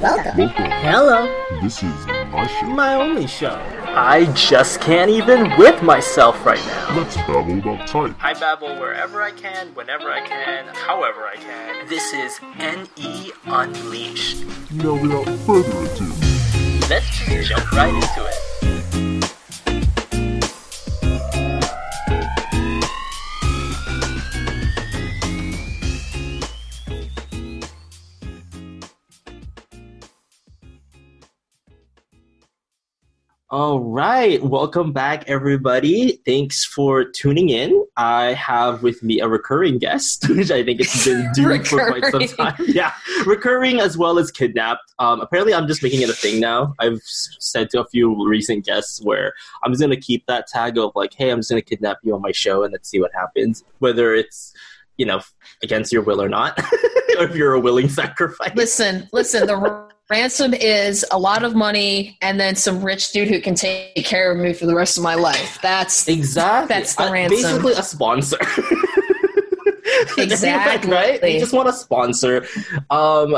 Welcome. Hello. This is my show. My only show. I just can't even with myself right now. Let's babble about type. I babble wherever I can, whenever I can, however I can. This is NE Unleashed. Now, without further ado, Let's just jump right into it. All right, welcome back, everybody. Thanks for tuning in. I have with me a recurring guest, which I think it's been due for quite some time. Yeah, recurring as well as kidnapped. Um, apparently, I'm just making it a thing now. I've said to a few recent guests where I'm just going to keep that tag of like, hey, I'm just going to kidnap you on my show and let's see what happens, whether it's you know against your will or not, or if you're a willing sacrifice. Listen, listen. The ransom is a lot of money, and then some rich dude who can take care of me for the rest of my life. That's Exactly. That's the Uh, ransom. Basically, a sponsor. Exactly. right? They just want a sponsor. Um,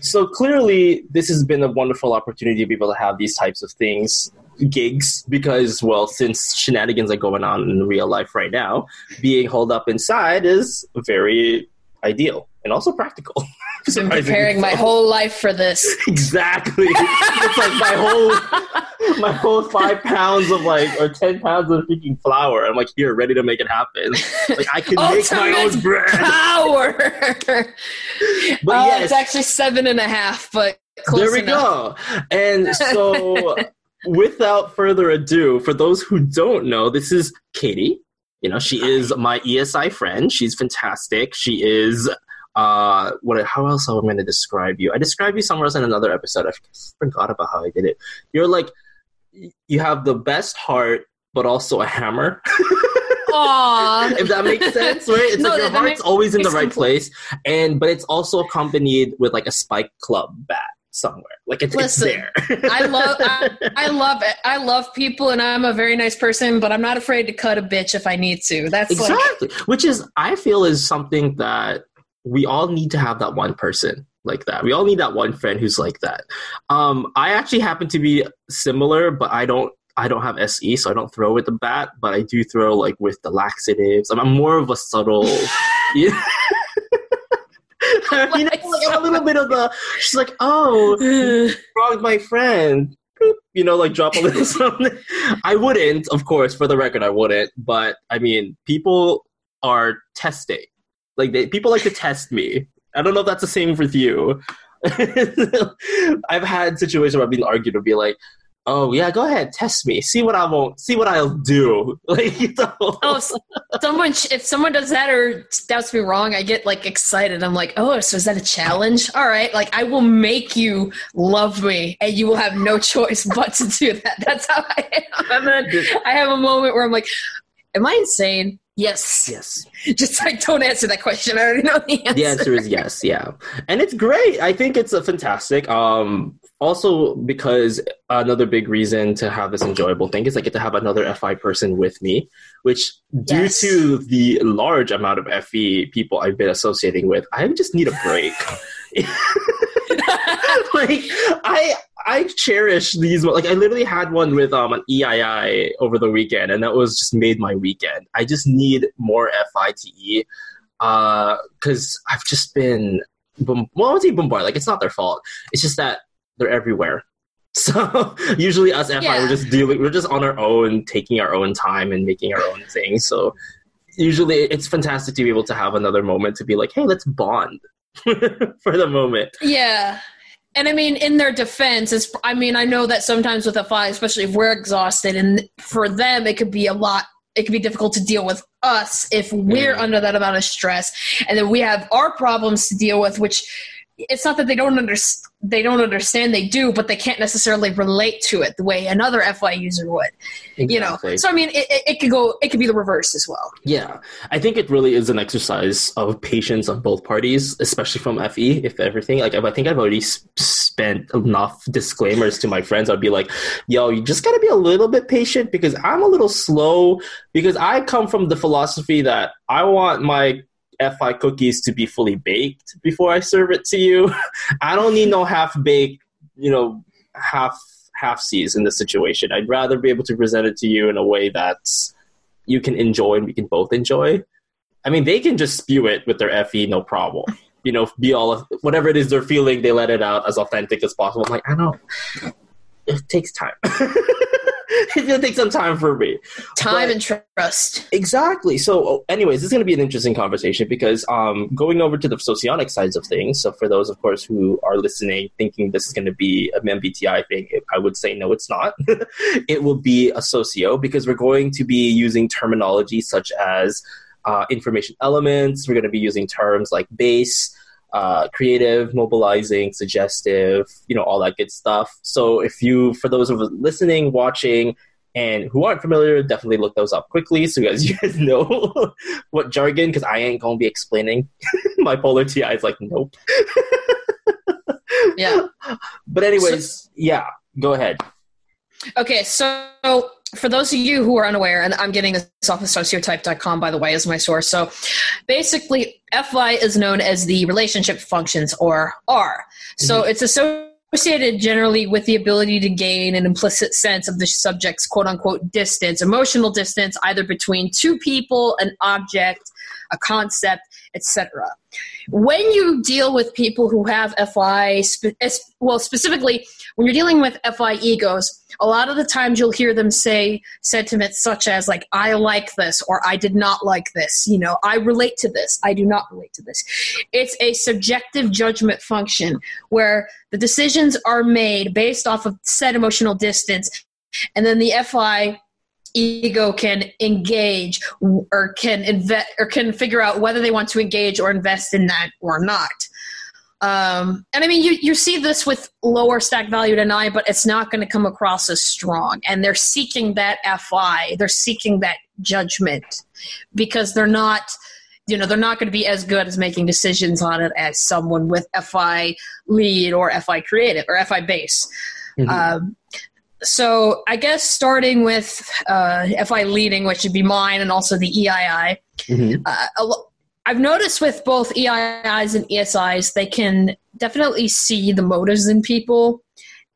so clearly, this has been a wonderful opportunity to be able to have these types of things, gigs, because, well, since shenanigans are going on in real life right now, being holed up inside is very ideal and also practical. been Surprisingly preparing my whole life for this. Exactly. it's like my whole my whole five pounds of like or ten pounds of freaking flour. I'm like here, ready to make it happen. Like I can make my own bread. Power. But Uh, yes, it's actually seven and a half, but close there we enough. go. And so without further ado, for those who don't know, this is Katie. You know, she is my ESI friend. She's fantastic. She is uh what how else am I going to describe you? I described you somewhere else in another episode. I forgot about how I did it. You're like you have the best heart but also a hammer. Aw. if that makes sense, right? It's No, like your heart's makes- always in the right complete- place, and but it's also accompanied with like a spike club bat somewhere. Like it's, Listen, it's there. I love I, I love it. I love people and I'm a very nice person, but I'm not afraid to cut a bitch if I need to. That's like exactly, which is I feel is something that we all need to have that one person like that. We all need that one friend who's like that. Um, I actually happen to be similar, but I don't. I don't have SE, so I don't throw with the bat, but I do throw like with the laxatives. I'm, I'm more of a subtle. Yeah. you know, like a little bit of the. She's like, oh, wronged my friend. You know, like drop a little something. I wouldn't, of course, for the record, I wouldn't. But I mean, people are testing. Like they, people like to test me. I don't know if that's the same with you. I've had situations where I've been argued to be like, "Oh yeah, go ahead, test me. See what I won't. See what I'll do." Like, you know. Oh, someone if someone does that or doubts me wrong, I get like excited. I'm like, oh, so is that a challenge? All right, like I will make you love me, and you will have no choice but to do that. That's how I am. And then I have a moment where I'm like, am I insane? Yes. yes. Just like don't answer that question. I already know the answer. the answer is yes yeah and it's great i think it's a fantastic um also because another big reason to have this enjoyable thing is i get to have another fi person with me which due Yes. to the large amount of fe people i've been associating with i just need a break like i i cherish these like i literally had one with um an eii over the weekend and that was just made my weekend. I just need more fite uh because i've just been well i won't say bombarded like it's not their fault. It's just that they're everywhere. So usually us fi Yeah. we're just dealing we're just on our own taking our own time and making our own thing. So usually it's fantastic to be able to have another moment to be like hey let's bond for the moment. Yeah. And I mean, in their defense, is I mean, I know that sometimes with a FI, especially if we're exhausted, and for them, it could be a lot. It could be difficult to deal with us if we're Mm. under that amount of stress, and then we have our problems to deal with. Which it's not that they don't understand. They don't understand. They do, but they can't necessarily relate to it the way another FI user would. You know. So I mean, it, it, it could go. It could be the reverse as well. Yeah, I think it really is an exercise of patience on both parties, especially from FE. If everything, like, I think I've already spent enough disclaimers to my friends. I'd be like, "Yo, you just gotta be a little bit patient because I'm a little slow. Because I come from the philosophy that I want my FI cookies to be fully baked before I serve it to you. I don't need no half baked, you know, half half C's in this situation. I'd rather be able to present it to you in a way that you can enjoy and we can both enjoy. I mean, they can just spew it with their FE, no problem. You know, be all whatever it is they're feeling, they let it out as authentic as possible. I'm like, I don't. It takes time. it's gonna take some time for me. Time But- and trust. Exactly. So, oh, anyways, this is going to be an interesting conversation because um, going over to the socionic sides of things. So, for those, of course, who are listening, thinking this is going to be a MBTI thing, I would say no, it's not. it will be a socio because we're going to be using terminology such as uh, information elements. We're going to be using terms like base. Uh, creative, mobilizing, suggestive, you know, all that good stuff. So, if you, for those of us listening, watching, and who aren't familiar, definitely look those up quickly so as you guys know what jargon, because I ain't gonna be explaining. My polar TI is like, nope. Yeah. But anyways, yeah, go ahead. Okay, so for those of you who are unaware, and I'm getting this off of sociotype.com, by the way, as my source. So basically, FI is known as the relationship functions, or R. So mm-hmm. it's associated generally with the ability to gain an implicit sense of the subject's quote unquote distance, emotional distance, either between two people, an object, a concept, etc. When you deal with people who have FI, well, specifically when you're dealing with FI egos, a lot of the times you'll hear them say sentiments such as like I like this or I did not like this, you know, I relate to this, I do not relate to this. It's a subjective judgment function where the decisions are made based off of said emotional distance and then the FI ego can engage or can invest or can figure out whether they want to engage or invest in that or not. Um, and I mean, you, you see this with lower stack value than I, but it's not going to come across as strong. And they're seeking that FI, they're seeking that judgment because they're not, you know, they're not going to be as good as making decisions on it as someone with FI lead or FI creative or FI base. Mhm. Um, so I guess starting with uh, FI leading, which would be mine, and also the EII. Mhm. Uh, I've noticed with both EIIs and ESIs, they can definitely see the motives in people,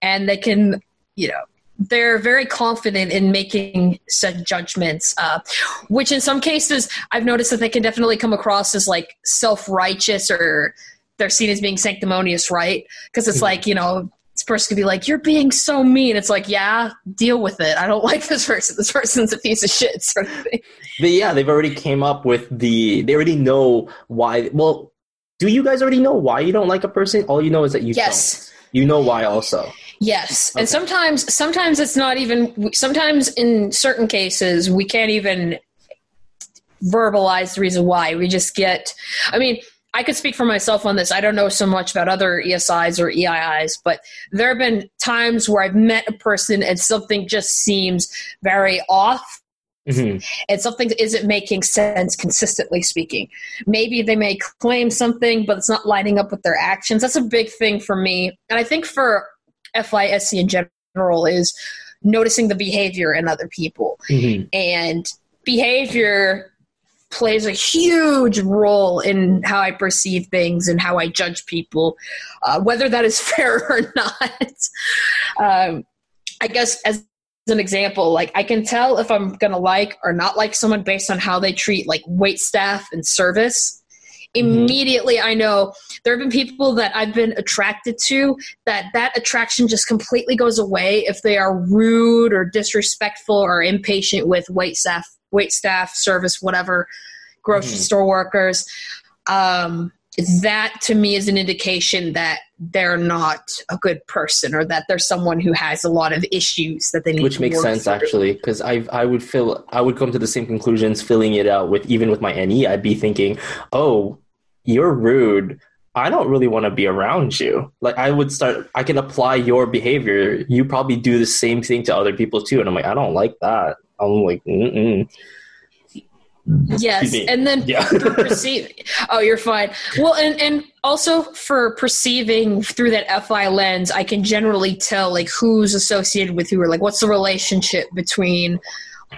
and they can, you know, they're very confident in making said judgments. Uh, which in some cases, I've noticed that they can definitely come across as like self righteous or they're seen as being sanctimonious, right? Because it's Mhm. like you know this person could be like, "You're being so mean." It's like, yeah, deal with it. I don't like this person. This person's a piece of shit, sort of thing. But yeah, they've already came up with the. They already know why. Well, do you guys already know why you don't like a person? All you know is that you Yes. don't. You know why also. Yes, Okay. and sometimes sometimes it's not even. Sometimes in certain cases we can't even verbalize the reason why. We just get. I mean, I could speak for myself on this. I don't know so much about other ESIs or EIIs, but there have been times where I've met a person and something just seems very off Mhm. and something isn't making sense consistently speaking. Maybe they may claim something, but it's not lining up with their actions. That's a big thing for me. And I think for FISC in general is noticing the behavior in other people. Mhm. And behavior plays a huge role in how I perceive things and how I judge people, uh, whether that is fair or not. um, I guess as an example, like I can tell if I'm gonna like or not like someone based on how they treat like wait staff and service. Mhm. Immediately, I know there have been people that I've been attracted to that that attraction just completely goes away if they are rude or disrespectful or impatient with wait staff, wait staff, service, whatever, grocery Mhm. store workers. Um, that to me is an indication that they're not a good person or that they're someone who has a lot of issues that they need Which makes sense through. actually, because I I would feel I would come to the same conclusions filling it out with even with my NE. I'd be thinking, oh, you're rude. I don't really want to be around you. Like I would start. I can apply your behavior. You probably do the same thing to other people too, and I'm like, I don't like that. I'm like, mm Yes, and then Yeah. perceive. Oh, you're fine. Well, and and also for perceiving through that FI lens, I can generally tell like who's associated with who, or like what's the relationship between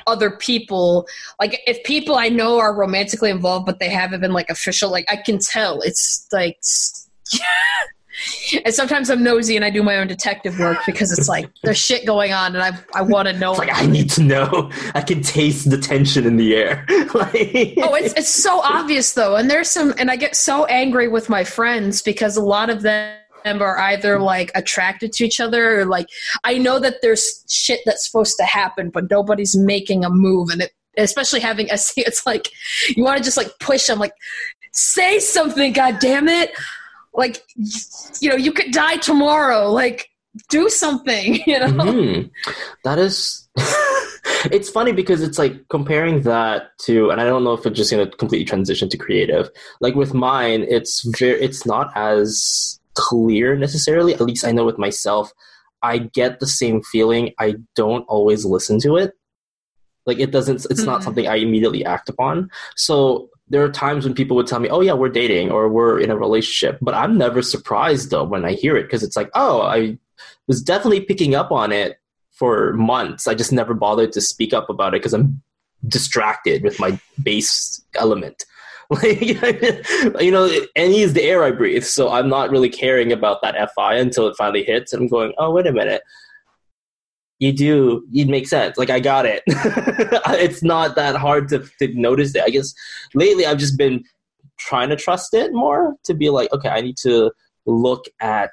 other people like if people I know are romantically involved but they haven't been like official like I can tell it's like and sometimes I'm nosy and I do my own detective work because it's like there's shit going on and I I want to know It's like I need to know. I can taste the tension in the air. like, oh it's it's so obvious though and there's some and i get so angry with my friends because a lot of them are either like attracted to each other or like i know that there's shit that's supposed to happen but nobody's making a move and it especially having SE, it's like you want to just like push them like say something god damn it like you know you could die tomorrow like do something you know Mhm. That is. it's funny because it's like comparing that to, and I don't know if it's just going to completely transition to creative. Like with mine, it's very, it's not as clear necessarily. At least I know with myself, I get the same feeling. I don't always listen to it. Like it doesn't. It's not Mhm. something I immediately act upon. So there are times when people would tell me, "Oh yeah, we're dating" or "We're in a relationship," but I'm never surprised though when I hear it because it's like, "Oh, I was definitely picking up on it for months. I just never bothered to speak up about it because I'm distracted with my base element. Like, you know, NE is the air I breathe, so I'm not really caring about that FI until it finally hits, and I'm going, oh, wait a minute. You do, it makes sense. Like, I got it. it's not that hard to, to notice it. I guess lately I've just been trying to trust it more to be like, okay, I need to look at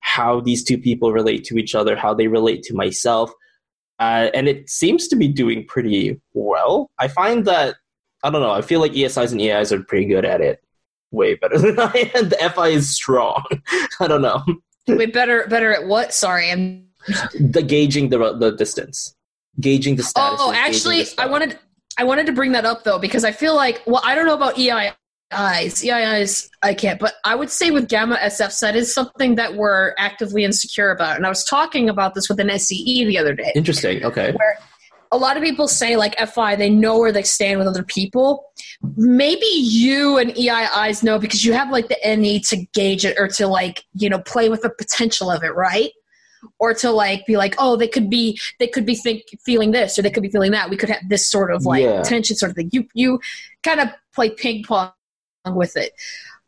how these two people relate to each other, how they relate to myself. Uh, and it seems to be doing pretty well. I find that, I don't know, I feel like ESIs and EIs are pretty good at it. Way better than I am. The FI is strong. I don't know. wait better better at what sorry i'm The gauging the the distance, gauging the status. Oh, actually, I wanted I wanted to bring that up though because I feel like well, I don't know about EIIs. EIIs, I can't, but I would say with Gamma SFs, that is something that we're actively insecure about. And I was talking about this with an SEE the other day. Interesting. Okay. Where A lot of people say like FI, they know where they stand with other people. Maybe you and EIIs know because you have like the NE to gauge it or to like you know play with the potential of it, right? Or to like be like, oh, they could be they could be think feeling this or they could be feeling that. We could have this sort of like Yeah. tension sort of thing. You you kind of play ping pong with it.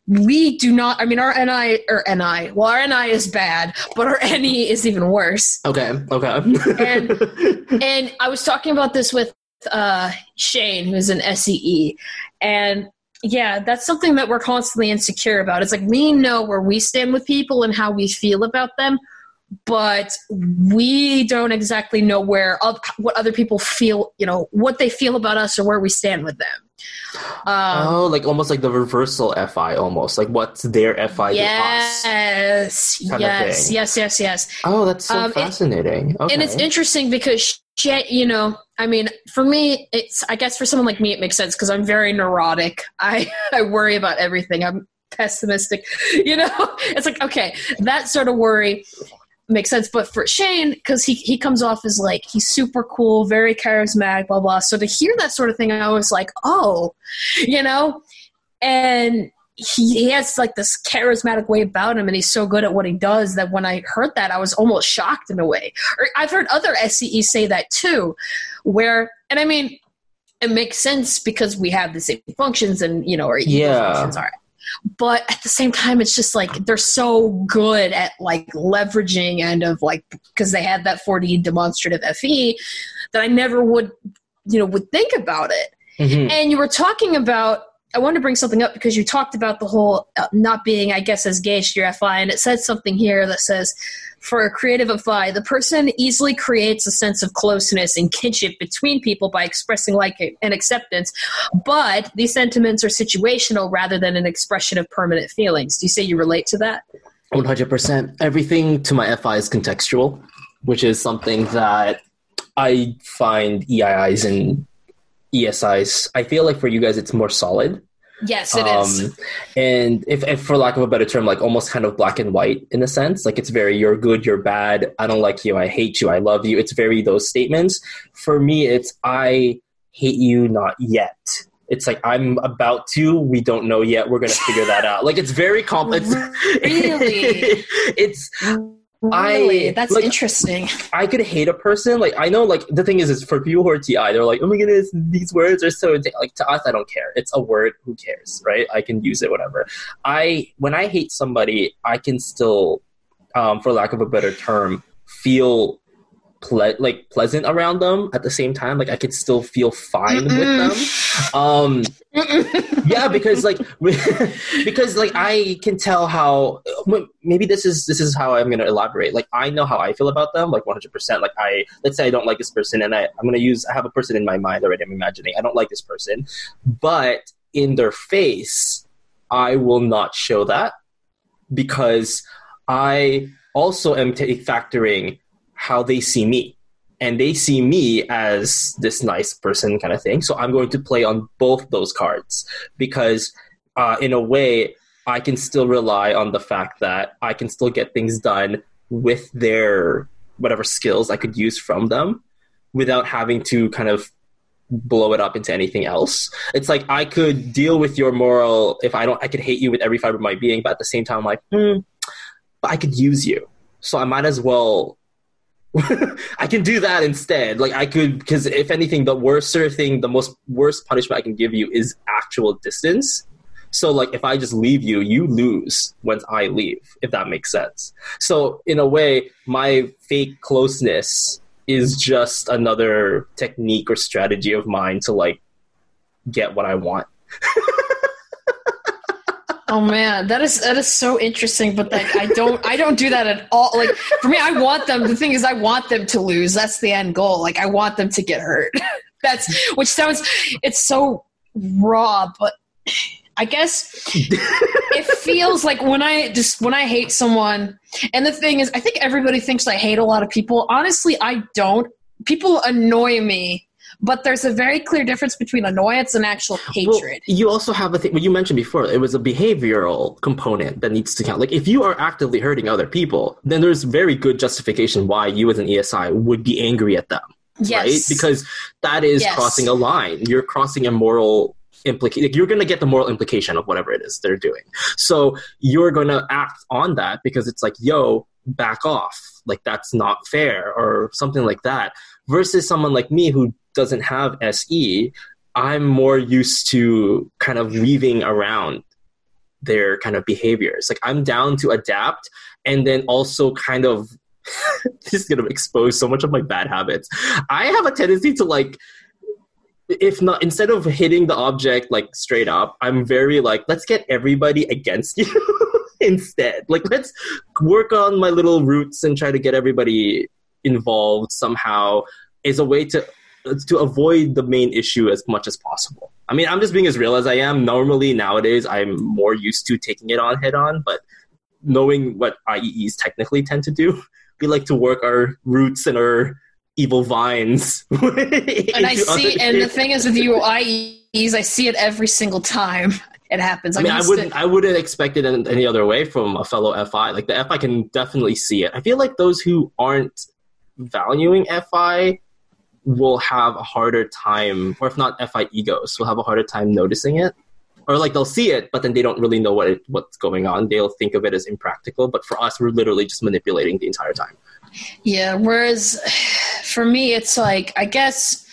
We do not. I mean, our NI or NI. Well, our NI is bad, but our NE is even worse. Okay. Okay. And- And I was talking about this with uh, Shane, who's an SEE, and yeah, that's something that we're constantly insecure about. It's like we know where we stand with people and how we feel about them, but we don't exactly know where what other people feel. You know what they feel about us or where we stand with them. Um, oh, like almost like the reversal FI, almost like what's their FI to us. yes, yes, yes, yes, yes. Oh, that's so Um, it- fascinating. okay. and it's interesting because shit, you know i mean for me it's i guess for someone like me it makes sense because i'm very neurotic i i worry about everything i'm pessimistic you know it's like okay that sort of worry makes sense but for shane because he, he comes off as like he's super cool very charismatic blah blah so to hear that sort of thing i was like oh you know and he, he has like this charismatic way about him and he's so good at what he does that when i heard that i was almost shocked in a way or I've heard other SEEs say that too, where and I mean it makes sense because we have the same functions and you know our Yeah. functions are. But at the same time, it's just like they're so good at like leveraging and of like because they had that 4D demonstrative FE that I never would you know would think about it. Mhm. And you were talking about, I wanted to bring something up because you talked about the whole uh, not being, I guess, as gauged your FI, and it said something here that says, for a creative FI, the person easily creates a sense of closeness and kinship between people by expressing like and acceptance, but these sentiments are situational rather than an expression of permanent feelings. Do you say you relate to that? 100%. Everything to my FI is contextual, which is something that I find EIIs and ESIs, I feel like for you guys it's more solid. Yes, it is. Um, And if, if, for lack of a better term, like almost kind of black and white in a sense, like it's very you're good, you're bad, I don't like you, I hate you, I love you. It's very those statements. For me, it's I hate you, not yet. It's like I'm about to, we don't know yet, we're gonna figure that out. Like it's very complex. Really? it's Really? I- That's like- interesting. I could hate a person. Like I know, like the thing is, is for people who are TI, they're like, oh my goodness, these words are so like to us. I don't care. It's a word. Who cares, right? I can use it, whatever. I when I hate somebody, I can still, um, for lack of a better term, feel. Ple- like pleasant around them. At the same time like i could still feel fine with them. Um yeah because like because like i can tell how maybe this is this is how i'm going to elaborate. Like i know how i feel about them like 100% like i let's say i don't like this person and I, i'm going to use i have a person in my mind already i'm imagining i don't like this person. But in their face i will not show that because i also am t- factoring how they see me and they see me as this nice person kind of thing. So I'm going to play on both those cards because, uh, in a way, I can still rely on the fact that I can still get things done with their whatever skills I could use from them without having to kind of blow it up into anything else. It's like I could deal with your moral if I don't I could hate you with every fiber of my being, but at the same time I'm like, hmm, but I could use you. So I might as well I can do that instead. Like I could, because if anything, the worser thing, the most worst punishment I can give you is actual distance. So like if I just leave you, you lose once I leave, if that makes sense. So in a way, my fake closeness is just another technique or strategy of mine to like get what I want. Oh man, that is that is so interesting. But like, I don't I don't do that at all. Like for me, I want them. The thing is, I want them to lose. That's the end goal. Like I want them to get hurt. That's which sounds it's so raw, but I guess it feels like when I just when I hate someone. And the thing is, I think everybody thinks I hate a lot of people. Honestly, I don't. People annoy me. But there's a very clear difference between annoyance and actual Well, hatred. you also have a thing. What you mentioned before, it was a behavioral component that needs to count. Like if you are actively hurting other people, then there's very good justification why you as an ESI would be angry at them, yes. right? Because that is Yes. crossing a line. You're crossing a moral implication. Like you're going to get the moral implication of whatever it is they're doing. So you're going to act on that because it's like, yo, back off. Like that's not fair or something like that. Versus someone like me who doesn't have SE, I'm more used to kind of weaving around their kind of behaviors. Like I'm down to adapt and then also kind of this is gonna expose so much of my bad habits. I have a tendency to like if not instead of hitting the object like straight up, I'm very like, let's get everybody against you instead. Like let's work on my little roots and try to get everybody involved somehow is a way to to avoid the main issue as much as possible. I mean, I'm just being as real as I am. Normally, nowadays, I'm more used to taking it on head on, but knowing what IEEs technically tend to do, we like to work our roots and our evil vines. and I see, and the thing is with you IEs, I see it every single time it happens. I mean, I wouldn't. to- I wouldn't expect it in any other way from a fellow FI. Like the FI can definitely see it. I feel like those who aren't valuing FI will have a harder time, or if not FI egos, will have a harder time noticing it. Or like they'll see it, but then they don't really know what it, what's going on. They'll think of it as impractical. But for us, we're literally just manipulating the entire time. yeah. Whereas for me, it's like I guess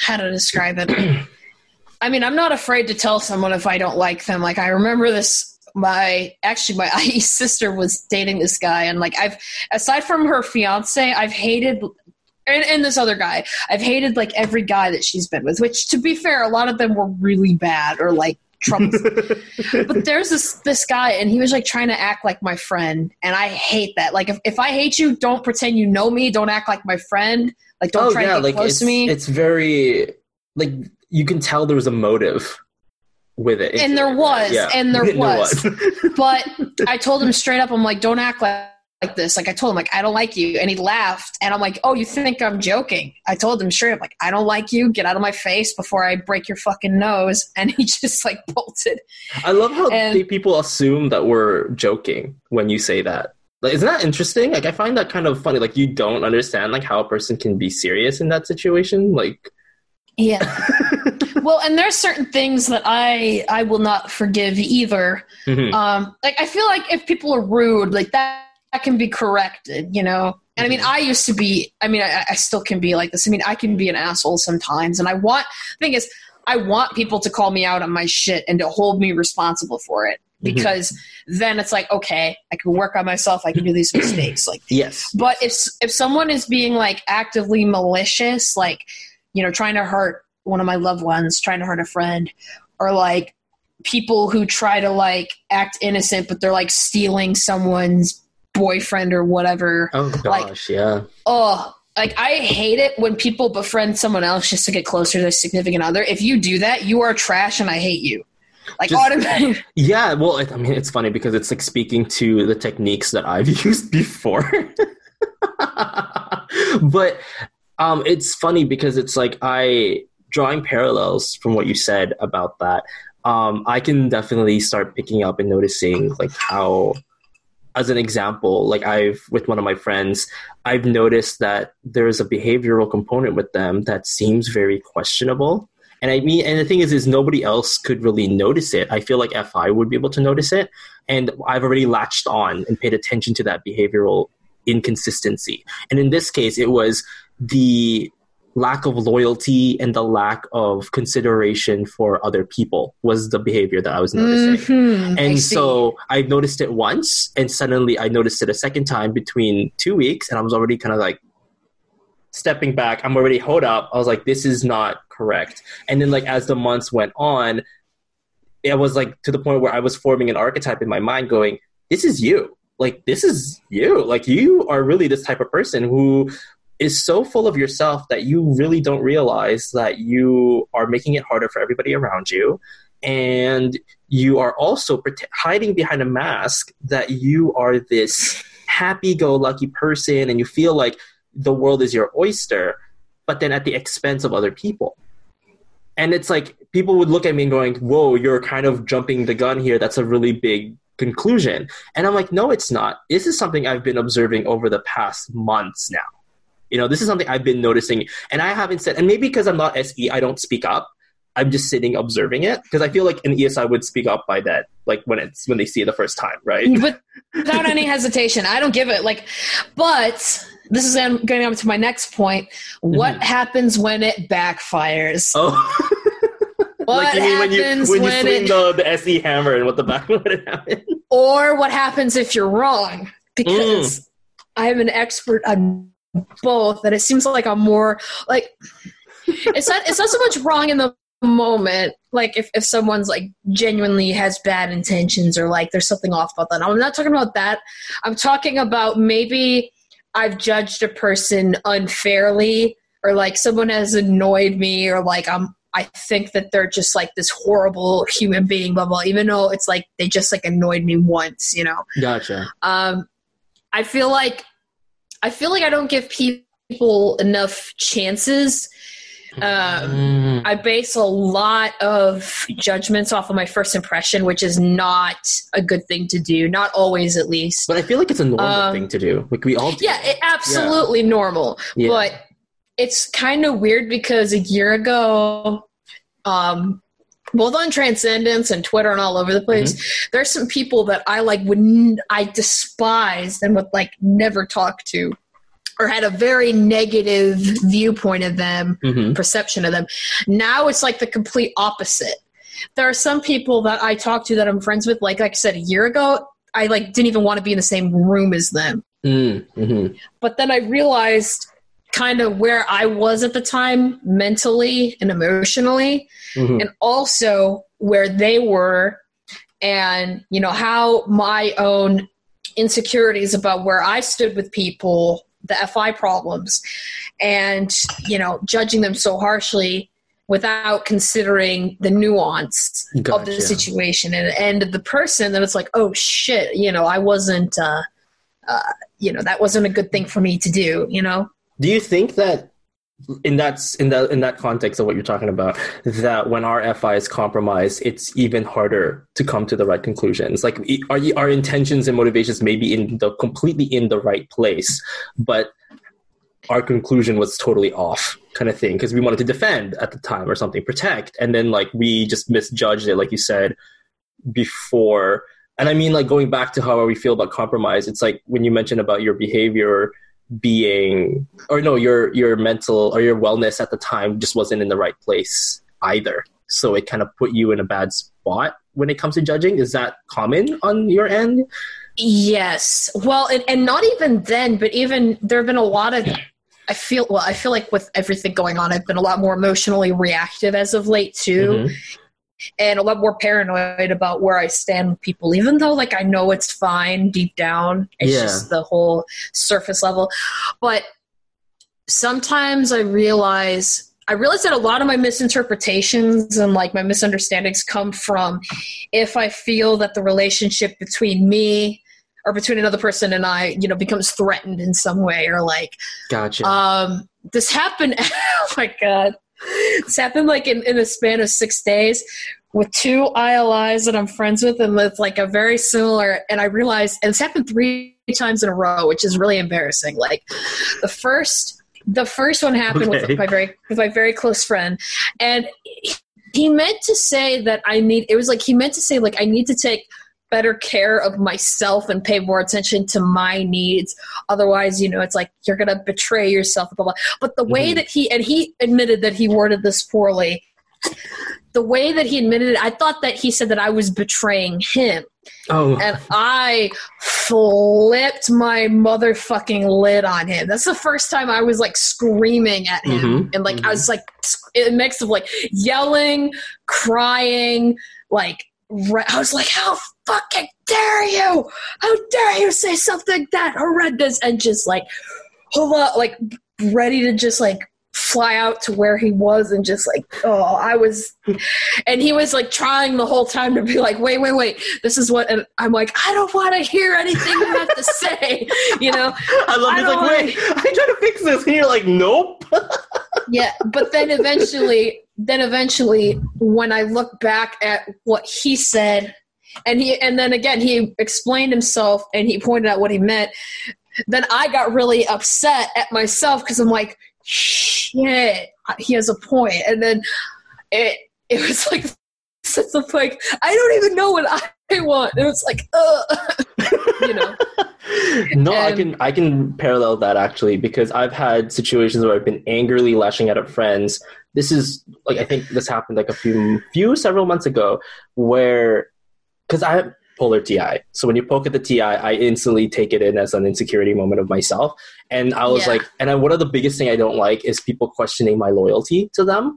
how to describe it. I mean, I'm not afraid to tell someone if I don't like them. Like I remember this. My actually, my IE sister was dating this guy, and like I've aside from her fiance, I've hated and, and this other guy. I've hated like every guy that she's been with. Which, to be fair, a lot of them were really bad or like troublesome. but there's this this guy, and he was like trying to act like my friend, and I hate that. Like if, if I hate you, don't pretend you know me. Don't act like my friend. Like don't oh, try to get like close it's, to me. it's very like you can tell there was a motive with it. And there was, and there was. but I told him straight up, I'm like, don't act like, like this. Like I told him, like, I don't like you. And he laughed. And I'm like, oh, you think I'm joking? I told him straight up, like, I don't like you. Get out of my face before I break your fucking nose. And he just like bolted. I love how And- people assume that we're joking when you say that. Like, isn't that interesting? Like, I find that kind of funny. Like, you don't understand like how a person can be serious in that situation. Like, Yeah. well, and there's certain things that I I will not forgive either. mhm. Um, like I feel like if people are rude, like that that can be corrected, you know. And I mean, mm-hmm. I used to be. I mean, I, I still can be like this. I mean, I can be an asshole sometimes, and I want. The thing is, I want people to call me out on my shit and to hold me responsible for it mm-hmm. because then it's like, okay, I can work on myself. I can do these mistakes. Like, Yes. but if if someone is being like actively malicious, like you know, trying to hurt one of my loved ones, trying to hurt a friend, or like people who try to like act innocent, but they're like stealing someone's boyfriend or whatever. Oh Like- gosh, yeah. Oh, like I hate it when people befriend someone else just to get closer to their significant other. If you do that, you are trash, and I hate you. Like Just- automatic. Yeah, well, I I mean, it's funny because it's like speaking to the techniques that I've used before. but um, it's funny because it's like I drawing parallels from what you said about that. Um, I can definitely start picking up and noticing like how, as an example, like I've with one of my friends, I've noticed that there is a behavioral component with them that seems very questionable. And I mean, and the thing is, is nobody else could really notice it. I feel like FI would be able to notice it, and I've already latched on and paid attention to that behavioral inconsistency. And in this case, it was the lack of loyalty and the lack of consideration for other people was the behavior that I was noticing. Mhm, And see. so I noticed it once, and suddenly I noticed it a second time between two weeks, and I was already kind of like stepping back. I'm already hold up. I was like, this is not correct. And then like as the months went on, it was like to the point where I was forming an archetype in my mind, going, this is you. Like this is you. Like you are really this type of person who is so full of yourself that you really don't realize that you are making it harder for everybody around you. And you are also prote- hiding behind a mask that you are this happy-go-lucky person and you feel like the world is your oyster but then at the expense of other people. And it's like people would look at me and going whoa you're kind of jumping the gun here. That's a really big conclusion. And i'm like no it's not. This is something i've been observing over the past months now you know this is something i've been noticing and i haven't said and maybe because i'm not se i don't speak up i'm just sitting observing it because i feel like an esi would speak up by that like when it's when they see it the first time right but without any hesitation, I don't give it. Like, but this is going up to my next point. What Mhm. happens when it backfires? oh What like you mean when you happens when you swing it- the, the se hammer and what the back when it happens or what happens if you're wrong because Mm. i'm an expert on both and it seems like i'm more like it's not it's not so much wrong in the moment like if, if someone's like genuinely has bad intentions or like there's something off about that i'm not talking about that i'm talking about maybe i've judged a person unfairly or like someone has annoyed me or like i'm I think that they're just like this horrible human being, blah blah. Even though it's like they just like annoyed me once, you know. gotcha Um, I feel like I feel like I don't give people enough chances. Um, Mm. I base a lot of judgments off of my first impression, which is not a good thing to do. Not always, at least. but i feel like it's a normal Um, thing to do like we all do Yeah, it, absolutely normal. Yeah. But it's kind of weird because a year ago, um, both on Transcendence and Twitter and all over the place, Mm-hmm. there's some people that I like would n- I despised and would like never talk to, or had a very negative viewpoint of them, Mhm. perception of them. Now it's like the complete opposite. There are some people that I talk to that I'm friends with, like like I said a year ago, I like didn't even want to be in the same room as them Mm, mhm. but then I realized kind of where I was at the time mentally and emotionally, Mhm. and also where they were, and you know how my own insecurities about where I stood with people, the FI problems, and you know judging them so harshly without considering the nuance of the situation and, and the person then it's like oh shit you know i wasn't uh, uh you know that wasn't a good thing for me to do you know Do you think that in that in that in that context of what you're talking about, that when our FI is compromised, it's even harder to come to the right conclusions? Like, you, our intentions and motivations maybe in the completely in the right place, but our conclusion was totally off, kind of thing, because we wanted to defend at the time or something, protect, and then like we just misjudged it, like you said before. And I mean, like going back to how we feel about compromise, it's like when you mentioned about your behavior being, or no, your your mental or your wellness at the time just wasn't in the right place either. So it kind of put you in a bad spot when it comes to judging. Is that common on your end? Yes. Well, and, and not even then, but even there have been a lot of. I feel well. I feel like with everything going on, I've been a lot more emotionally reactive as of late too, Mhm. And a lot more paranoid about where I stand with people. Even though, like, I know it's fine deep down, it's Yeah. just the whole surface level. But sometimes I realize. I realize that a lot of my misinterpretations and like my misunderstandings come from if I feel that the relationship between me or between another person and I, you know, becomes threatened in some way or like Gotcha. um this happened oh my god. This happened like in, in a span of six days with two ILIs that I'm friends with and with like a very similar and I realized and it's happened three times in a row, which is really embarrassing. Like the first the first one happened Okay. with my very with my very close friend and he meant to say that I need it was like he meant to say like I need to take better care of myself and pay more attention to my needs otherwise you know it's like you're gonna betray yourself blah, blah. but the way Mhm. that he and he admitted that he worded this poorly the way that he admitted it i thought that he said that i was betraying him oh, and i flipped my motherfucking lid on him that's the first time i was like screaming at him Mhm, and like mhm. i was like a mix of like yelling crying like i was like how fucking dare you how dare you say something that horrendous and just like hold up like ready to just like fly out to where he was and just like oh i was and he was like trying the whole time to be like wait wait wait this is what and i'm like i don't want to hear anything you have to say you know I love I it. Like, wait, I'm trying to fix this. And you're like, nope. yeah but then eventually then eventually when i look back at what he said and he and then again he explained himself and he pointed out what he meant. Then i got really upset at myself because i'm like shit he has a point. And then it it was like sense of like i don't even know what i want. And it's like uh you know? No, I Um, can I can parallel that actually because I've had situations where I've been angrily lashing out at friends. This is like I think this happened like a few few several months ago where because I have polar TI. So when you poke at the TI, I instantly take it in as an insecurity moment of myself. And I was Yeah. like, and I, one of the biggest thing I don't like is people questioning my loyalty to them.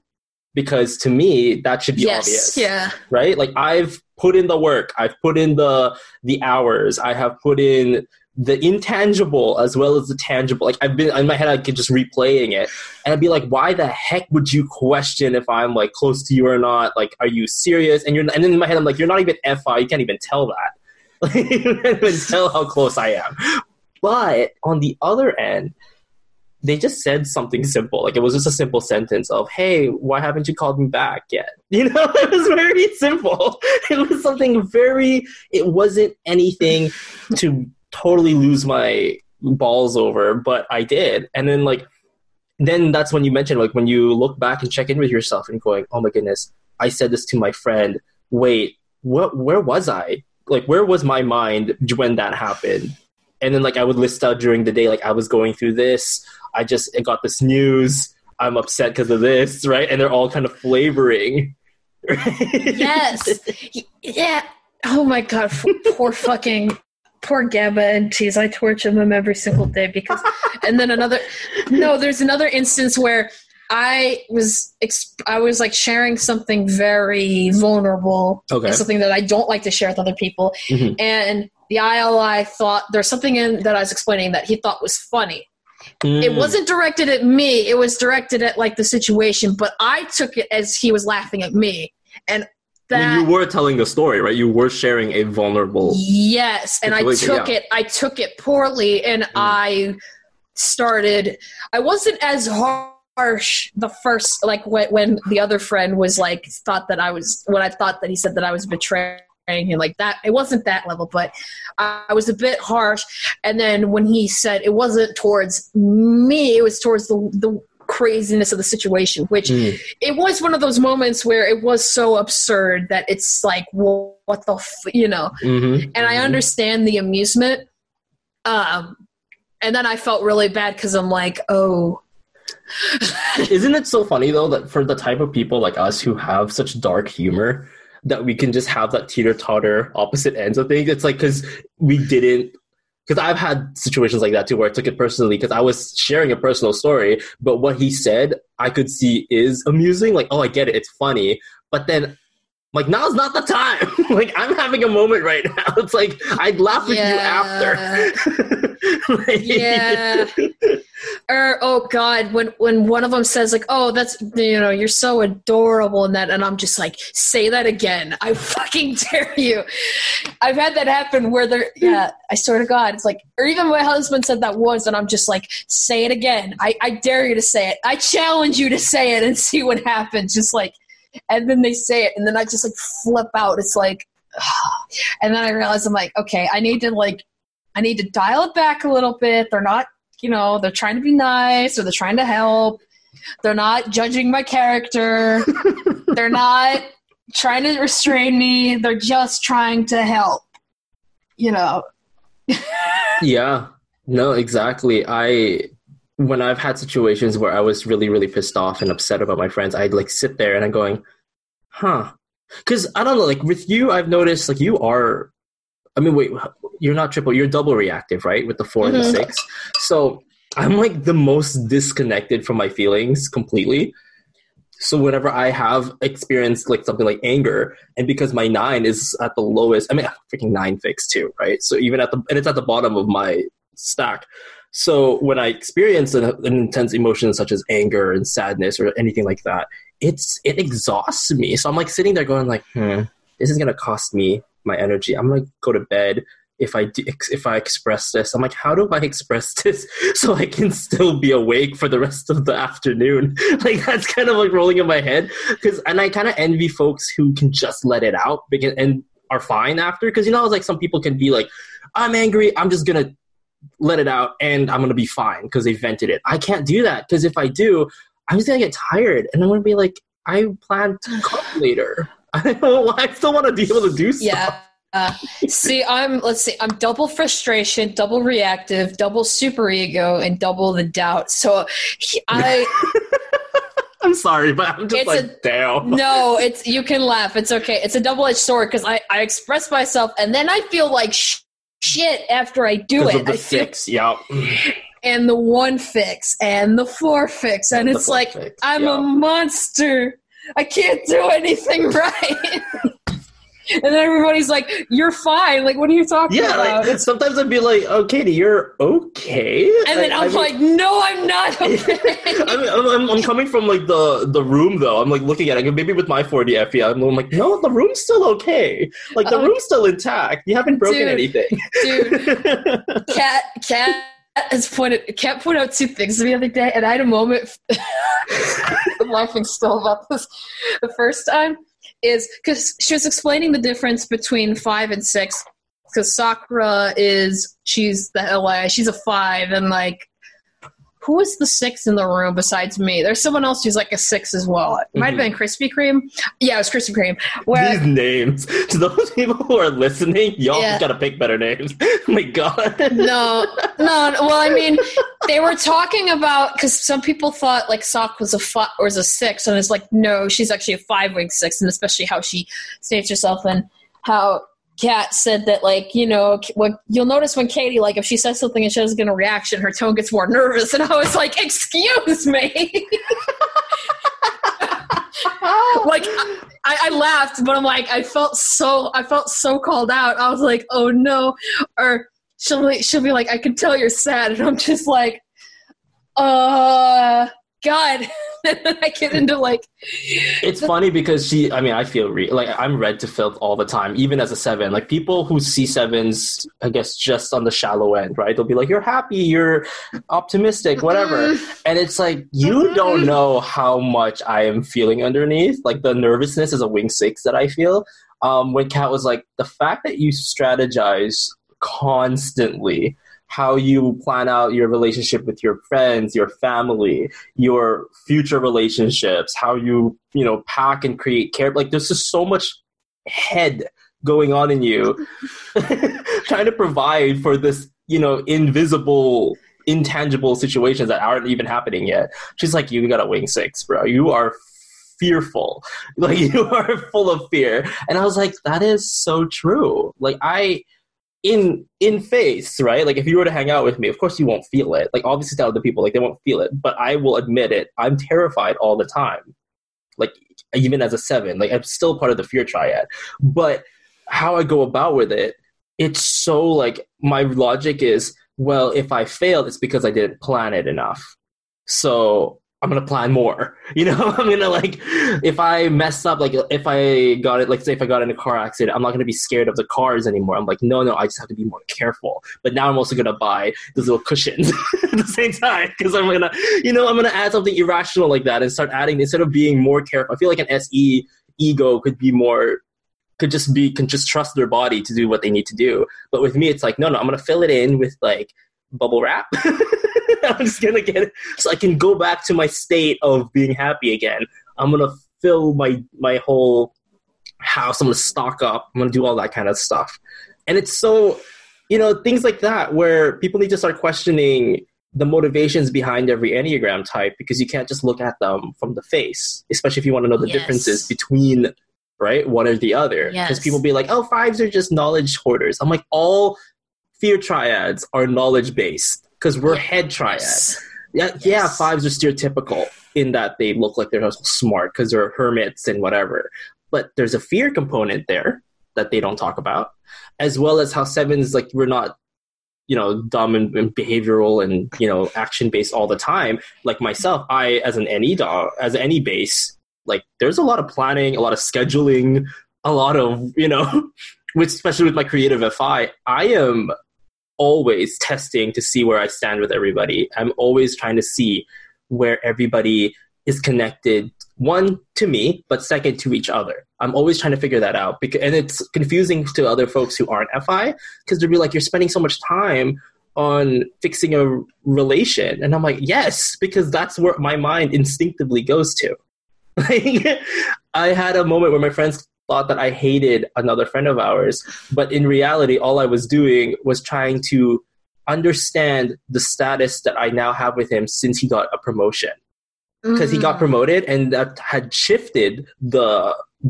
Because to me, that should be yes obvious yeah right like i've put in the work i've put in the the hours i have put in the intangible as well as the tangible like i've been in my head i could just replaying it and i'd be like why the heck would you question if i'm like close to you or not like are you serious and you're and then in my head i'm like you're not even fi you can't even tell that you can't even tell how close i am but on the other end they just said something simple. Like it was just a simple sentence of, "Hey, why haven't you called me back yet?" You know, it was very simple. It was something very. It wasn't anything to totally lose my balls over, but I did. And then like, then that's when you mentioned like when you look back and check in with yourself and going, "Oh my goodness, I said this to my friend. Wait, what? Where was I? Like, where was my mind when that happened?" And then like I would list out during the day, like I was going through this. I just got this news. I'm upset because of this, right? And they're all kind of flavoring. right? yes yeah oh my god poor fucking poor gabba and cheese i torture them every single day because and then another no there's another instance where i was exp- i was like sharing something very vulnerable Okay. something that i don't like to share with other people Mhm. and the ili thought there's something in that i was explaining that he thought was funny it Mm. wasn't directed at me it was directed at like the situation but i took it as he was laughing at me and I mean, you were telling the story, right? You were sharing a vulnerable. yes and i took yeah. it i took it poorly and hmm. i started i wasn't as harsh the first like when, when the other friend was like thought that i was when i thought that he said that i was betraying him like that it wasn't that level but i, I was a bit harsh and then when he said it wasn't towards me it was towards the the craziness of the situation. Which Mm. it was one of those moments where it was so absurd that it's like, well, what the, f-, you know? Mhm. And I Mhm. understand the amusement. Um, and then I felt really bad because I'm like, oh, Isn't it so funny though that for the type of people like us who have such dark humor, that we can just have that teeter totter opposite ends of things? It's like because we didn't. Because I've had situations like that too, where I took it personally because I was sharing a personal story, but what he said I could see is amusing. Like, oh, I get it, it's funny. But then, like, now's not the time. like, I'm having a moment right now. It's like I'd laugh with Yeah. you after. Like- Yeah. or oh god when when one of them says like oh that's you know you're so adorable and that and i'm just like say that again i fucking dare you i've had that happen where they're yeah i swear to god it's like or even my husband said that once and i'm just like say it again i i dare you to say it i challenge you to say it and see what happens just like and then they say it and then i just like flip out it's like and then i realize i'm like okay i need to like I need to dial it back a little bit. They're not, you know, they're trying to be nice or they're trying to help. They're not judging my character. they're not trying to restrain me. They're just trying to help. You know. Yeah, no, exactly. I when I've had situations where I was really, really pissed off and upset about my friends, I'd like sit there and I'm going, huh? Because I don't know, like with you, I've noticed like you are. I mean, wait, you're not triple, you're double reactive, right? With the 4 and Mhm. the six. So I'm like the most disconnected from my feelings completely. So whenever I have experienced like something like anger, and because my nine is at the lowest, I mean freaking nine fix too, right? So even at the and it's at the bottom of my stack. So when I experience an, an intense emotion such as anger and sadness or anything like that, it's it exhausts me. So I'm like sitting there going like, hmm, this is gonna cost me my energy. I'm gonna go to bed if I do, if I express this. I'm like, how do I express this so I can still be awake for the rest of the afternoon? like that's kind of like rolling in my head because and I kind of envy folks who can just let it out because, and are fine after because you know like some people can be like, I'm angry. I'm just gonna let it out and I'm gonna be fine because they vented it. I can't do that because if I do, I'm just gonna get tired and I'm gonna be like, I plan to come later. I don't. I still want to be able to do stuff. Yeah. Uh, see, I'm let's see, I'm double frustration, double reactive, double super ego, and double the doubt. So he- I I'm sorry, but I'm just It's like, a- damn. no, it's you can laugh. It's okay. It's a double edged sword because I I express myself and then I feel like sh- shit after I do it. the I feel yeah. and the one fix and the four fix and The it's like fix, I'm yeah. a monster. I can't do anything right. and then everybody's like, "You're fine." Like, what are you talking Yeah, about? like, sometimes I'd be like, "Oh, Katie, you're okay," and then I- I'm I mean- like, "No, I'm not okay." I'm, I'm, I'm coming from like the the room though. I'm like looking at it. Maybe with my 40 FE, I'm like, no, the room's still okay. Like the Oh. room's still intact. You haven't broken Dude. anything. Dude, Cat, Cat has pointed. Cat pointed out two things the other day, and I had a moment. I'm laughing still about this. The first time is because she was explaining the difference between five and six. Because Sakura is she's the LA, she's a five, and like. Who is the six in the room besides me? There's someone else who's like a six as well. It might have mm-hmm. been Krispy Kreme. Yeah, it was Krispy Kreme. Where These names to those people who are listening, y'all Yeah. just gotta pick better names. oh my god. no, no. Well, I mean, they were talking about because some people thought like Sock was a five or was a six, and it's like no, she's actually a five wing six, and especially how she states herself and how Kat said that like you know what you'll notice when Katie like if she says something and she doesn't get a reaction, her tone gets more nervous, and I was like, excuse me. like I, I laughed, but I'm like I felt so I felt so called out. I was like, oh no, or she'll be, she'll be like, I can tell you're sad, and I'm just like, uh, God. and then I get into like, It's funny because she, I mean, I feel re- like I'm red to filth all the time, even as a seven. Like people who see sevens, I guess, just on the shallow end, right? They'll be like, you're happy, you're optimistic, whatever. And it's like, you don't know how much I am feeling underneath. Like the nervousness is a wing six that I feel. Um, when Kat was like, the fact that you strategize constantly how you plan out your relationship with your friends, your family, your future relationships, how you, you know, pack and create care. Like there's just so much head going on in you trying to provide for this, you know, invisible intangible situations that aren't even happening yet. She's like, you got a wing six, bro. You are fearful. Like you are full of fear. And I was like, that is so true. Like I in in face, right? Like if you were to hang out with me, of course you won't feel it. Like obviously to other people, like they won't feel it. But I will admit it. I'm terrified all the time. Like even as a seven, like I'm still part of the fear triad. But how I go about with it, it's so like my logic is, well, if I failed, it's because I didn't plan it enough. So I'm gonna plan more. You know, I'm gonna like if I mess up, like if I got it, like say if I got in a car accident, I'm not gonna be scared of the cars anymore. I'm like, no, no, I just have to be more careful. But now I'm also gonna buy those little cushions at the same time because I'm gonna, you know, I'm gonna add something irrational like that and start adding instead of being more careful. I feel like an SE ego could be more could just be can just trust their body to do what they need to do. But with me, it's like, no, no, I'm gonna fill it in with like bubble wrap. I'm just gonna get it so I can go back to my state of being happy again. I'm gonna fill my my whole house. I'm gonna stock up. I'm gonna do all that kind of stuff. And it's so, you know, things like that where people need to start questioning the motivations behind every Enneagram type because you can't just look at them from the face, especially if you want to know the Yes. differences between right one or the other. Because Yes. people be like, oh, fives are just knowledge hoarders. I'm like, all fear triads are knowledge based because we're head triads. Yeah, Yes. yeah, fives are stereotypical in that they look like they're smart because they're hermits and whatever. But there's a fear component there that they don't talk about, as well as how sevens like we're not, you know, dumb and, and behavioral and you know action based all the time. Like myself, I as an NE dom, as NE base, like there's a lot of planning, a lot of scheduling, a lot of you know, which especially with my creative FI, I am always testing to see where I stand with everybody. I'm always trying to see where everybody is connected one to me but second to each other i'm always trying to figure that out because and it's confusing to other folks who aren't fi because they'll be like you're spending so much time on fixing a relation and i'm like yes because that's where my mind instinctively goes to like i had a moment where my friends thought that i hated another friend of ours but in reality all i was doing was trying to understand the status that i now have with him since he got a promotion because he got Mm. promoted and that had shifted the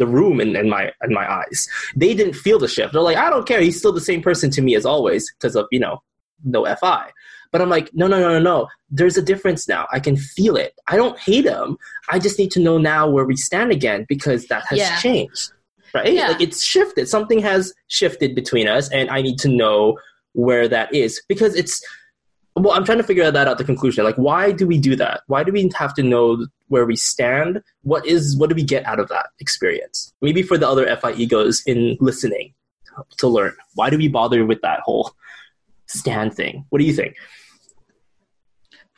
the room in, in my in my eyes. They didn't feel the shift. They're like, I don't care. He's still the same person to me as always because of you know no fi. But I'm like, no, no, no, no, no. There's a difference now. I can feel it. I don't hate him. I just need to know now where we stand again because that has Yeah. changed. Right? Yeah. Like it's shifted. Something has shifted between us, and I need to know where that is. Because it's well i'm trying to figure that out the conclusion. Like why do we do that? Why do we have to know where we stand? What is what do we get out of that experience? Maybe for the other fi egos in listening to learn. Why do we bother with that whole stand thing? What do you think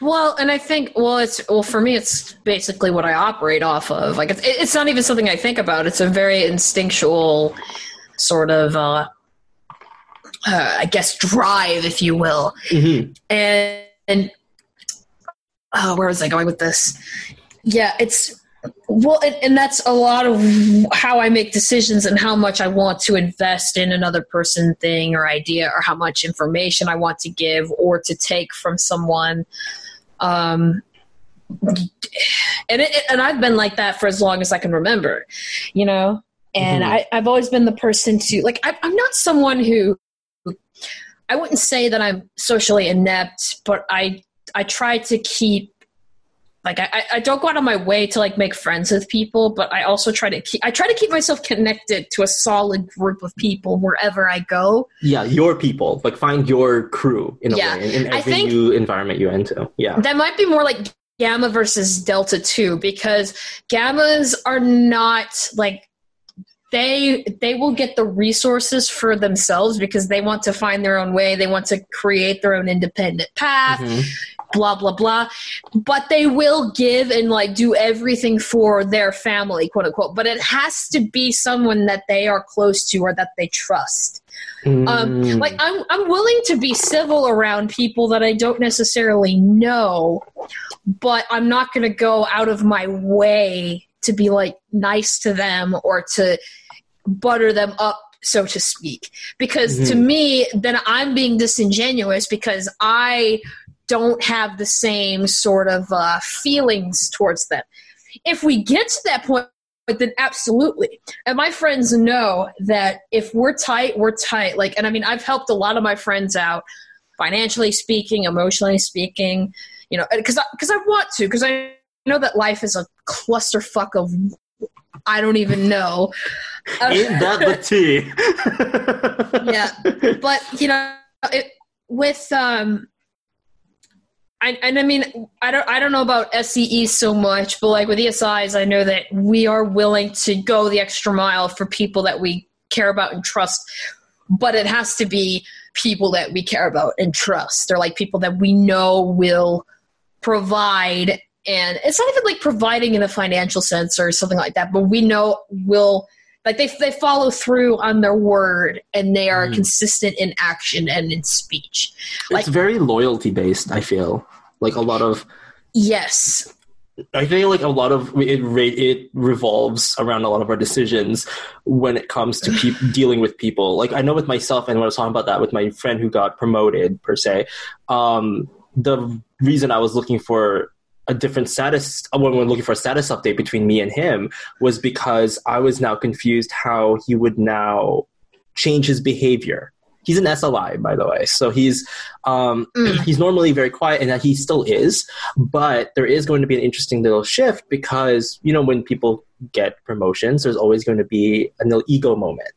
Well, and I think well, it's well for me, it's basically what I operate off of. Like it's, it's not even something I think about. It's a very instinctual sort of, uh, uh, I guess, drive, if you will. mm-hmm. And and oh, where was I going with this? Yeah, it's well, and, and that's a lot of how I make decisions and how much I want to invest in another person, thing, or idea, or how much information I want to give or to take from someone. Um, and it, and I've been like that for as long as I can remember, you know. And Mhm. I, I've always been the person to like. I, I'm not someone who I wouldn't say that I'm socially inept, but I I try to keep like I, I- don't go out of my way to like make friends with people, but I also try to keep I try to keep myself connected to a solid group of people wherever I go. yeah your people like find your crew in a Yeah. way in, in every new environment you enter yeah That might be more like gamma versus delta 2 because gammas are not like they they will get the resources for themselves because they want to find their own way they want to create their own independent path Mhm. Blah blah blah but they will give and like do everything for their family quote unquote but it has to be someone that they are close to or that they trust Mm. Um, like I'm I'm willing to be civil around people that I don't necessarily know, but I'm not going to go out of my way to be like nice to them or to butter them up so to speak because to Mhm. me then I'm being disingenuous because I don't have the same sort of uh, feelings towards them. If we get to that point then absolutely. And my friends know that if we're tight, we're tight. Like, and I mean, I've helped a lot of my friends out, financially speaking, emotionally speaking. You know, because because I, want to, because I know that life is a clusterfuck of I don't even know. Ain't that the tea? yeah, but you know, it, with um, I, and I mean, I don't, I don't know about SEE so much, but like with ESIs, I know that we are willing to go the extra mile for people that we care about and trust. But it has to be people that we care about and trust, They're like people that we know will provide. And it's not even like providing in a financial sense or something like that, but we know will like they they follow through on their word and they are Mm. consistent in action and in speech. Like- it's very loyalty based. I feel like a lot of Yes. I think like a lot of it it revolves around a lot of our decisions when it comes to peop dealing with people. Like I know with myself, and when I was talking about that with my friend who got promoted per se, um, the reason I was looking for a different status when we were looking for a status update between me and him was because I was now confused how he would now change his behavior. He's an SLI, by the way, so he's um, Mm. he's normally very quiet, and he still is but there is going to be an interesting little shift because you know when people get promotions there's always going to be a little ego moment.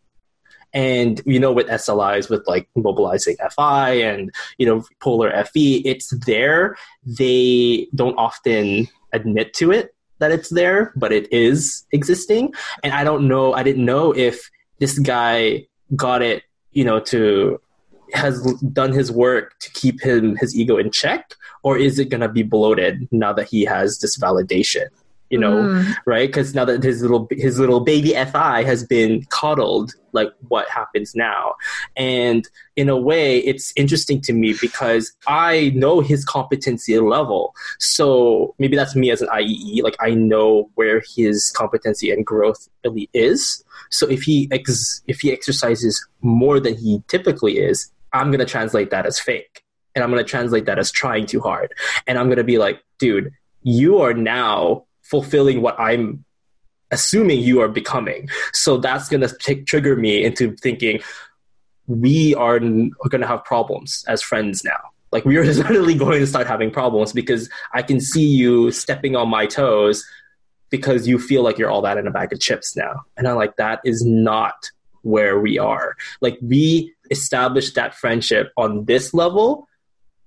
And you know with slis with like mobilizing fi and you know polar fe it's there. They don't often admit to it that it's there but it is existing. And i don't know i didn't know if this guy got it you know to has done his work to keep him his ego in check or is it going to be bloated now that he has this validation you know Mm. right? Because now that his little his little baby fi has been coddled like what happens now? And in a way it's interesting to me because i know his competency level. So maybe that's me as an iee like i know where his competency and growth really is. So if he ex- if he exercises more than he typically is i'm going to translate that as fake. And i'm going to translate that as trying too hard. And i'm going to be like dude you are now fulfilling what I'm assuming you are becoming. So that's going to trigger me into thinking we are n- going to have problems as friends now. Like we are suddenly going to start having problems because I can see you stepping on my toes because you feel like you're all that in a bag of chips now. And I'm like, that is not where we are. Like we established that friendship on this level.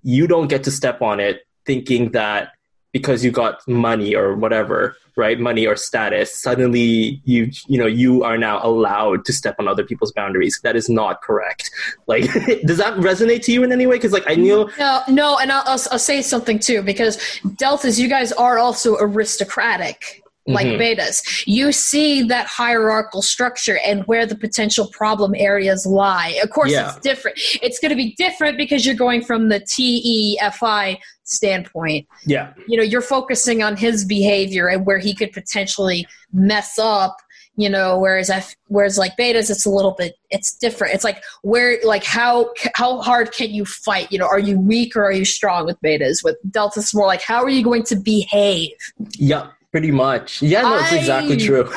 You don't get to step on it thinking that because you got money or whatever, right? Money or status, suddenly you you know you are now allowed to step on other people's boundaries. That is not correct. Like, does that resonate to you in any way? Because like I knew, No, no, and I'll, I'll, I'll say something too because deltas, you guys are also aristocratic. Like Mhm. betas, you see that hierarchical structure and where the potential problem areas lie. Of course, Yeah. it's different. It's going to be different because you're going from the TEFI standpoint. yeah, you know you're focusing on his behavior and where he could potentially mess up you know whereas F, whereas like betas it's a little bit it's different it's like where like how how hard can you fight you know are you weak or are you strong with betas with deltas more like how are you going to behave yeah, pretty much. Yeah, no, it's I- exactly true.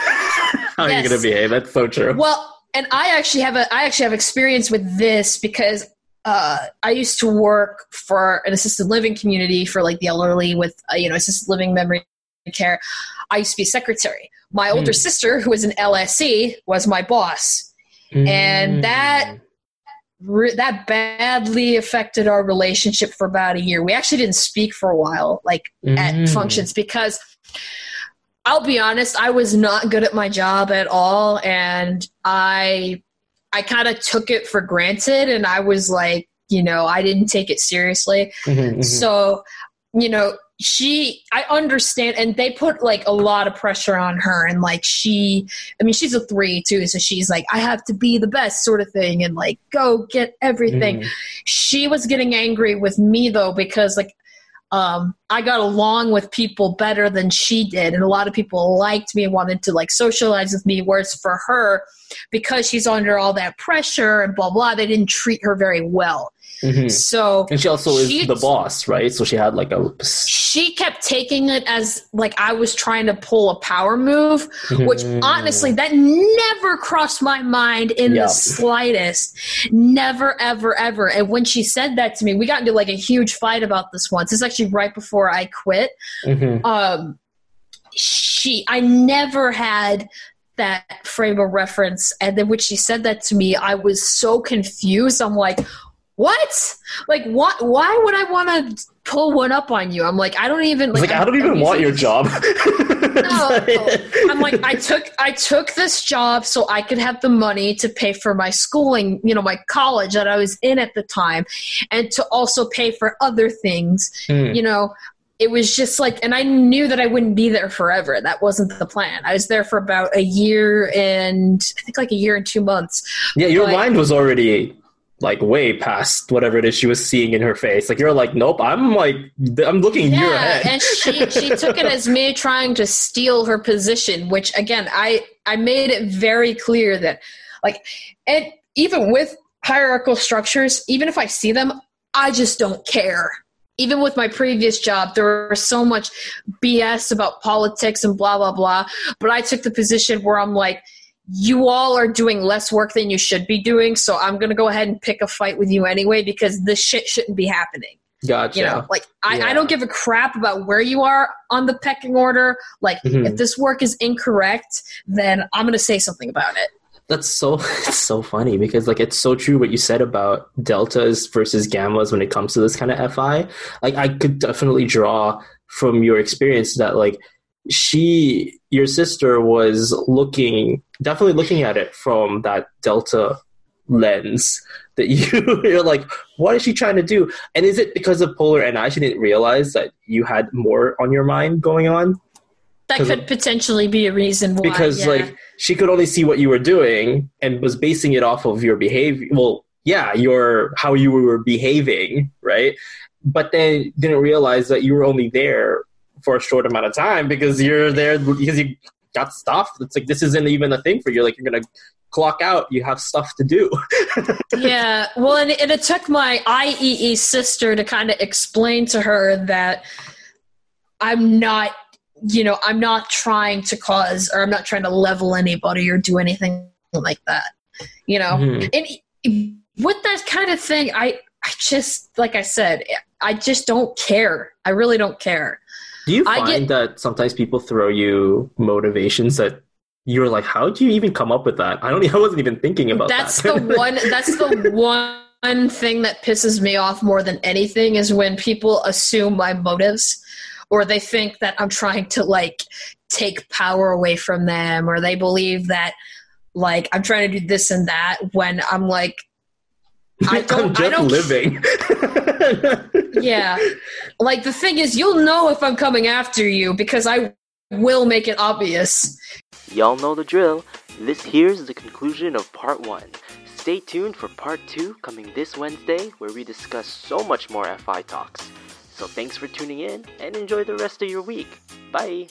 How are you Yes. gonna behave? That's so true. Well, and I actually have a I actually have experience with this because uh, I used to work for an assisted living community for like the elderly with uh, you know assisted living memory care. I used to be secretary. My older Mm. sister, who was an LSE, was my boss. and that- that badly affected our relationship for about a year. We actually didn't speak for a while, like at Mm. functions, because I'll be honest, I was not good at my job at all, and I I kind of took it for granted, and I was like, you know, I didn't take it seriously. Mhm, mhm. So, you know, she i understand and they put like a lot of pressure on her and like she i mean she's a three too so she's like i have to be the best sort of thing and like go get everything Mhm. she was getting angry with me though because like um, I got along with people better than she did, and a lot of people liked me and wanted to like socialize with me. Whereas for her, because she's under all that pressure and blah blah, they didn't treat her very well. Mhm. So And she also is the boss, right? So she had like a. she kept taking it as like I was trying to pull a power move, which Mhm. honestly that never crossed my mind in Yeah. the slightest. Never, ever, ever. And when she said that to me, we got into like a huge fight about this once. It's actually right before I quit. Mhm. Um, she, I never had that frame of reference, and then when she said that to me, I was so confused. I'm like. What? Like, what? Why would I want to pull one up on you? I'm like, I don't even It's like, I I'm- don't even want your job. no. I'm like, I took I took this job so I could have the money to pay for my schooling, you know, my college that I was in at the time, and to also pay for other things. Hmm. You know, it was just like, and I knew that I wouldn't be there forever. That wasn't the plan. I was there for about a year and I think like a year and two months. Yeah, your mind was already like way past whatever it is she was seeing in her face. Like you're like, nope, I'm like, I'm looking year Yeah, ahead. and she she took it as me trying to steal her position, which again, I I made it very clear that like and even with hierarchical structures, even if I see them, I just don't care. Even with my previous job, there was so much BS about politics and blah blah blah. But I took the position where I'm like, you all are doing less work than you should be doing, so I'm gonna go ahead and pick a fight with you anyway because this shit shouldn't be happening gotcha. you know like I, Yeah. I don't give a crap about where you are on the pecking order like Mhm. if this work is incorrect then i'm going to say something about it That's so it's so funny because like it's so true what you said about deltas versus gammas when it comes to this kind of FI. Like I could definitely draw from your experience that like she your sister was looking definitely looking at it from that delta lens that you you're like what is she trying to do? And is it because of polar? And i she didn't realize that you had more on your mind going on. That could potentially be a reason why because yeah. like she could only see what you were doing and was basing it off of your behavior well yeah your how you were behaving right? But then didn't realize that you were only there for a short amount of time because you're there because you got stuff. It's like this isn't even a thing for you. Like you're gonna clock out. You have stuff to do. Yeah. Well and, and it took my iee sister to kind of explain to her that i'm not you know i'm not trying to cause or i'm not trying to level anybody or do anything like that you know? Mhm. and with that kind of thing i i just like i said i just don't care. I really don't care do you I find get- that sometimes people throw you motivations that you're like how do you even come up with that? I don't i wasn't even thinking about that's that the one that's the one thing that pisses me off more than anything is when people assume my motives or they think that i'm trying to like take power away from them or they believe that like i'm trying to do this and that when i'm like I I'm don't- I just don't- living. yeah like the thing is you'll know if i'm coming after you because i will make it obvious Y'all know the drill. This here's the conclusion of part 1. Stay tuned for part 2 coming this Wednesday where we discuss so much more FI talks. So thanks for tuning in and enjoy the rest of your week. Bye!